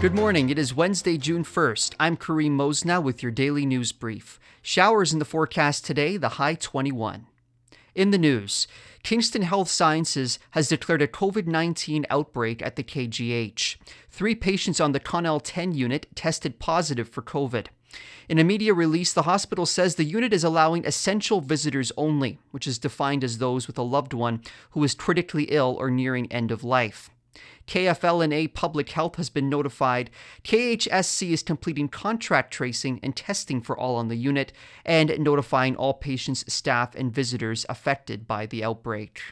Good morning. It is Wednesday, June 1st. I'm Kareem Mosna with your daily news brief. Showers in the forecast today, the high 21. In the news, Kingston Health Sciences has declared a COVID 19 outbreak at the KGH. Three patients on the Connell 10 unit tested positive for COVID. In a media release, the hospital says the unit is allowing essential visitors only, which is defined as those with a loved one who is critically ill or nearing end of life. KFL&A Public Health has been notified. KHSC is completing contract tracing and testing for all on the unit and notifying all patients, staff, and visitors affected by the outbreak.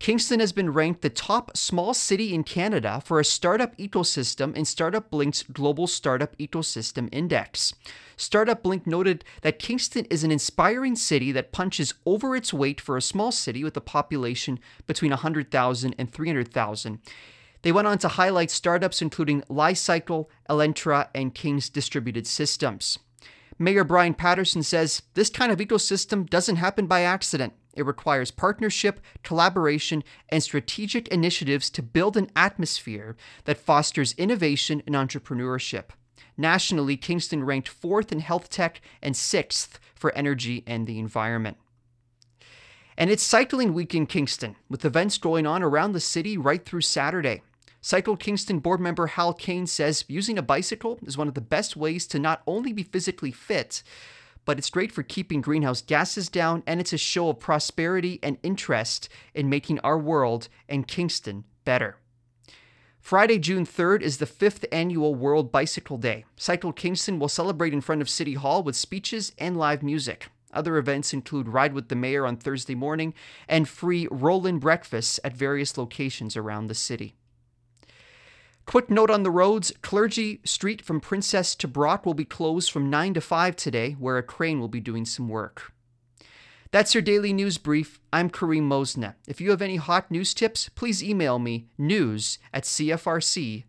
Kingston has been ranked the top small city in Canada for a startup ecosystem in Startup Blink's Global Startup Ecosystem Index. Startup Blink noted that Kingston is an inspiring city that punches over its weight for a small city with a population between 100,000 and 300,000. They went on to highlight startups including Li-Cycle, Elentra, and King's Distributed Systems. Mayor Bryan Paterson says this kind of ecosystem doesn't happen by accident. It requires partnership, collaboration, and strategic initiatives to build an atmosphere that fosters innovation and entrepreneurship. Nationally, Kingston ranked fourth in health tech and sixth for energy and the environment. And it's Cycling Week in Kingston, with events going on around the city right through Saturday. Cycle Kingston board member Hal Kane says using a bicycle is one of the best ways to not only be physically fit, but it's great for keeping greenhouse gases down, and it's a show of prosperity and interest in making our world and Kingston better. Friday, June 3rd is the fifth annual World Bicycle Day. Cycle Kingston will celebrate in front of City Hall with speeches and live music. Other events include Ride with the Mayor on Thursday morning and free roll in breakfasts at various locations around the city. Quick note on the roads Clergy Street from Princess to Brock will be closed from 9 to 5 today, where a crane will be doing some work. That's your daily news brief. I'm Kareem Mosna. If you have any hot news tips, please email me news at cfrc.ca.